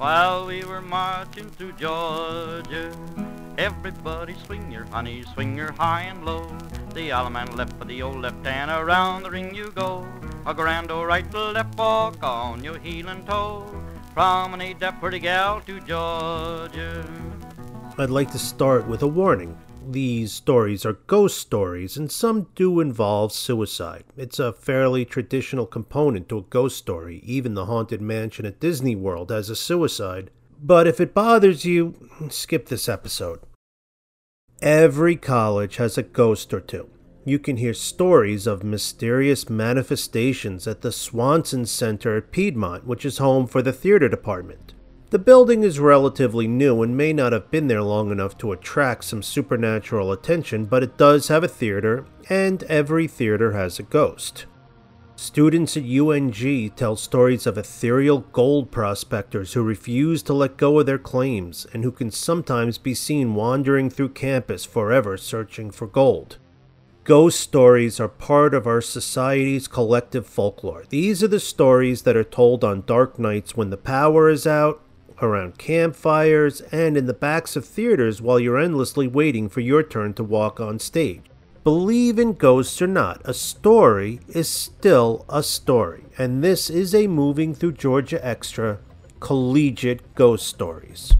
while we were marching through Georgia. Everybody swing your honey, swing your high and low. The Allemande left for the old left hand, around the ring you go. A grand old right to left walk on your heel and toe. Promenade that pretty gal to Georgia. I'd like to start with a warning. These stories are ghost stories, and some do involve suicide. It's a fairly traditional component to a ghost story. Even the Haunted Mansion at Disney World has a suicide. But if it bothers you, skip this episode. Every college has a ghost or two. You can hear stories of mysterious manifestations at the Swanson Center at Piedmont, which is home for the theater department. The building is relatively new and may not have been there long enough to attract some supernatural attention, but it does have a theater, and every theater has a ghost. Students at UNG tell stories of ethereal gold prospectors who refuse to let go of their claims and who can sometimes be seen wandering through campus forever searching for gold. Ghost stories are part of our society's collective folklore. These are the stories that are told on dark nights when the power is out around campfires, and in the backs of theaters while you're endlessly waiting for your turn to walk on stage. Believe in ghosts or not, a story is still a story, and this is a Moving Through Georgia Extra collegiate ghost stories.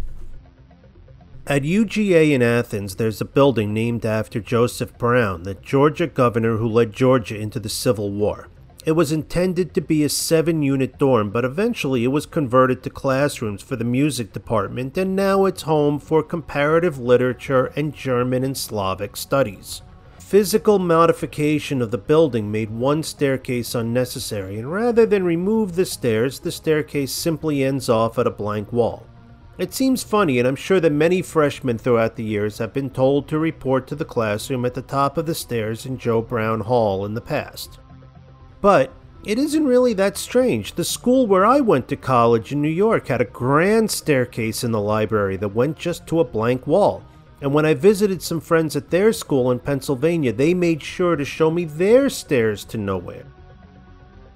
At UGA in Athens, there's a building named after Joseph Brown, the Georgia governor who led Georgia into the Civil War. It was intended to be a seven unit dorm, but eventually it was converted to classrooms for the music department, and now it's home for comparative literature and German and Slavic studies. Physical modification of the building made one staircase unnecessary, and rather than remove the stairs, the staircase simply ends off at a blank wall. It seems funny, and I'm sure that many freshmen throughout the years have been told to report to the classroom at the top of the stairs in Joe Brown Hall in the past. But it isn't really that strange. The school where I went to college in New York had a grand staircase in the library that went just to a blank wall. And when I visited some friends at their school in Pennsylvania, they made sure to show me their stairs to nowhere.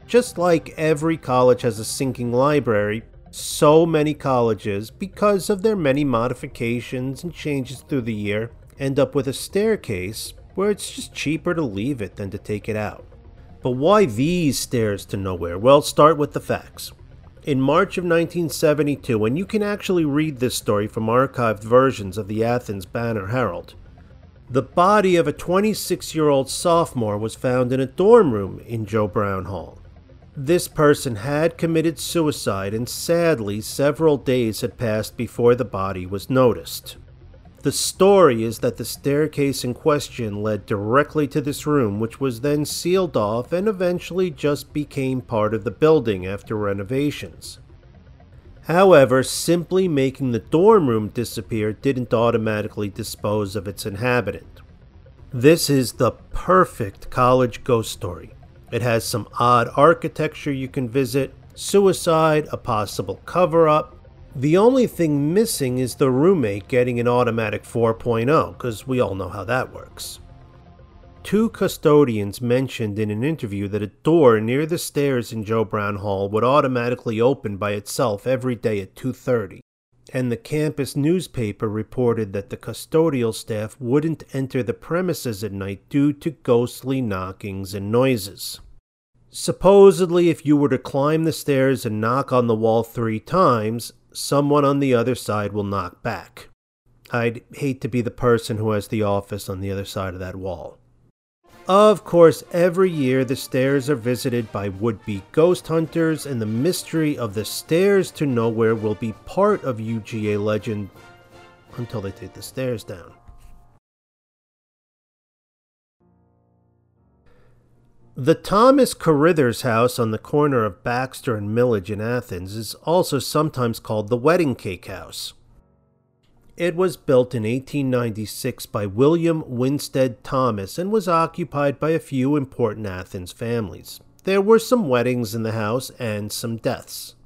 Just like every college has a sinking library, so many colleges, because of their many modifications and changes through the year, end up with a staircase where it's just cheaper to leave it than to take it out. But why these stairs to nowhere? Well, start with the facts. In March of 1972, and you can actually read this story from archived versions of the Athens Banner Herald, the body of a 26 year old sophomore was found in a dorm room in Joe Brown Hall. This person had committed suicide, and sadly, several days had passed before the body was noticed. The story is that the staircase in question led directly to this room, which was then sealed off and eventually just became part of the building after renovations. However, simply making the dorm room disappear didn't automatically dispose of its inhabitant. This is the perfect college ghost story. It has some odd architecture you can visit, suicide, a possible cover up, the only thing missing is the roommate getting an automatic 4.0, because we all know how that works. Two custodians mentioned in an interview that a door near the stairs in Joe Brown Hall would automatically open by itself every day at 2:30, and the campus newspaper reported that the custodial staff wouldn't enter the premises at night due to ghostly knockings and noises. Supposedly, if you were to climb the stairs and knock on the wall three times, someone on the other side will knock back. I'd hate to be the person who has the office on the other side of that wall. Of course, every year the stairs are visited by would be ghost hunters, and the mystery of the stairs to nowhere will be part of UGA legend until they take the stairs down. The Thomas Carithers house on the corner of Baxter and Milledge in Athens is also sometimes called the Wedding Cake House. It was built in 1896 by William Winstead Thomas and was occupied by a few important Athens families. There were some weddings in the house and some deaths.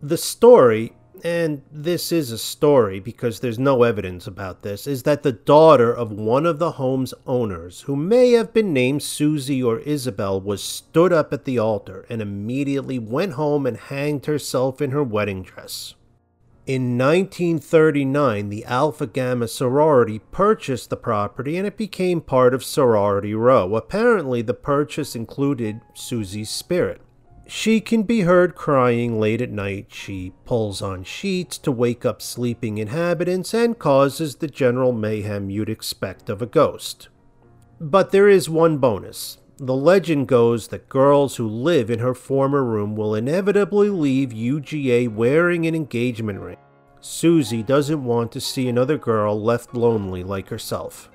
The story and this is a story because there's no evidence about this, is that the daughter of one of the home's owners, who may have been named Susie or Isabel, was stood up at the altar and immediately went home and hanged herself in her wedding dress. In 1939, the Alpha Gamma sorority purchased the property and it became part of Sorority Row. Apparently, the purchase included Susie's spirit. She can be heard crying late at night. She pulls on sheets to wake up sleeping inhabitants and causes the general mayhem you'd expect of a ghost. But there is one bonus. The legend goes that girls who live in her former room will inevitably leave UGA wearing an engagement ring. Susie doesn't want to see another girl left lonely like herself.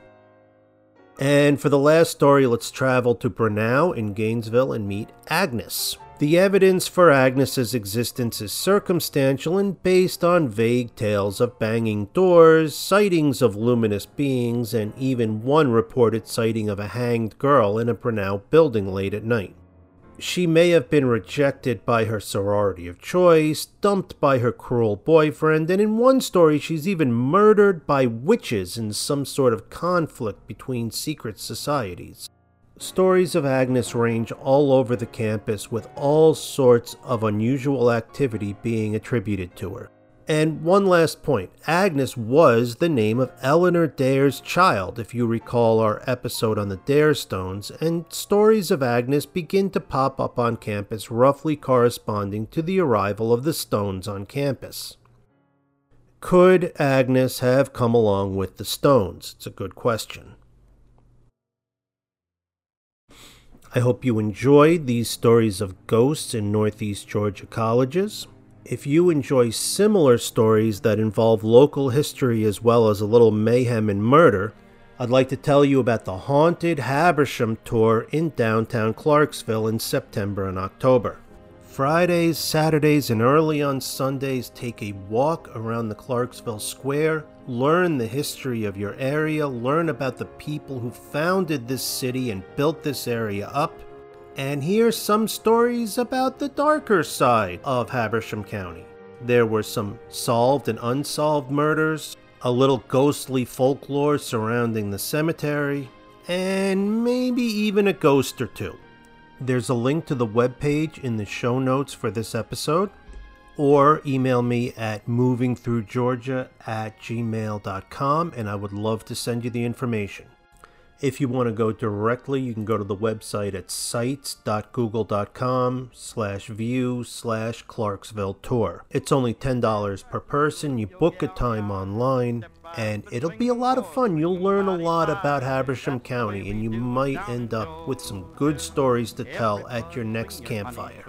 And for the last story, let's travel to Brenau in Gainesville and meet Agnes. The evidence for Agnes's existence is circumstantial and based on vague tales of banging doors, sightings of luminous beings, and even one reported sighting of a hanged girl in a Brenau building late at night. She may have been rejected by her sorority of choice, dumped by her cruel boyfriend, and in one story she's even murdered by witches in some sort of conflict between secret societies. Stories of Agnes range all over the campus with all sorts of unusual activity being attributed to her. And one last point Agnes was the name of Eleanor Dare's child, if you recall our episode on the Dare Stones, and stories of Agnes begin to pop up on campus roughly corresponding to the arrival of the Stones on campus. Could Agnes have come along with the Stones? It's a good question. I hope you enjoyed these stories of ghosts in Northeast Georgia colleges. If you enjoy similar stories that involve local history as well as a little mayhem and murder, I'd like to tell you about the Haunted Habersham Tour in downtown Clarksville in September and October. Fridays, Saturdays, and early on Sundays, take a walk around the Clarksville Square, learn the history of your area, learn about the people who founded this city and built this area up, and hear some stories about the darker side of Habersham County. There were some solved and unsolved murders, a little ghostly folklore surrounding the cemetery, and maybe even a ghost or two. There's a link to the webpage in the show notes for this episode, or email me at movingthroughgeorgia at gmail.com and I would love to send you the information. If you want to go directly, you can go to the website at sites.google.com slash view slash Clarksville tour. It's only $10 per person. You book a time online and it'll be a lot of fun. You'll learn a lot about Habersham County and you might end up with some good stories to tell at your next campfire.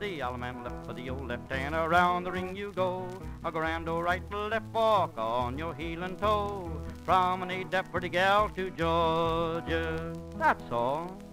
The Allemande left for the old left hand, around the ring you go. A grand old right left walk on your heel and toe. Promenade that pretty gal to Georgia. That's all.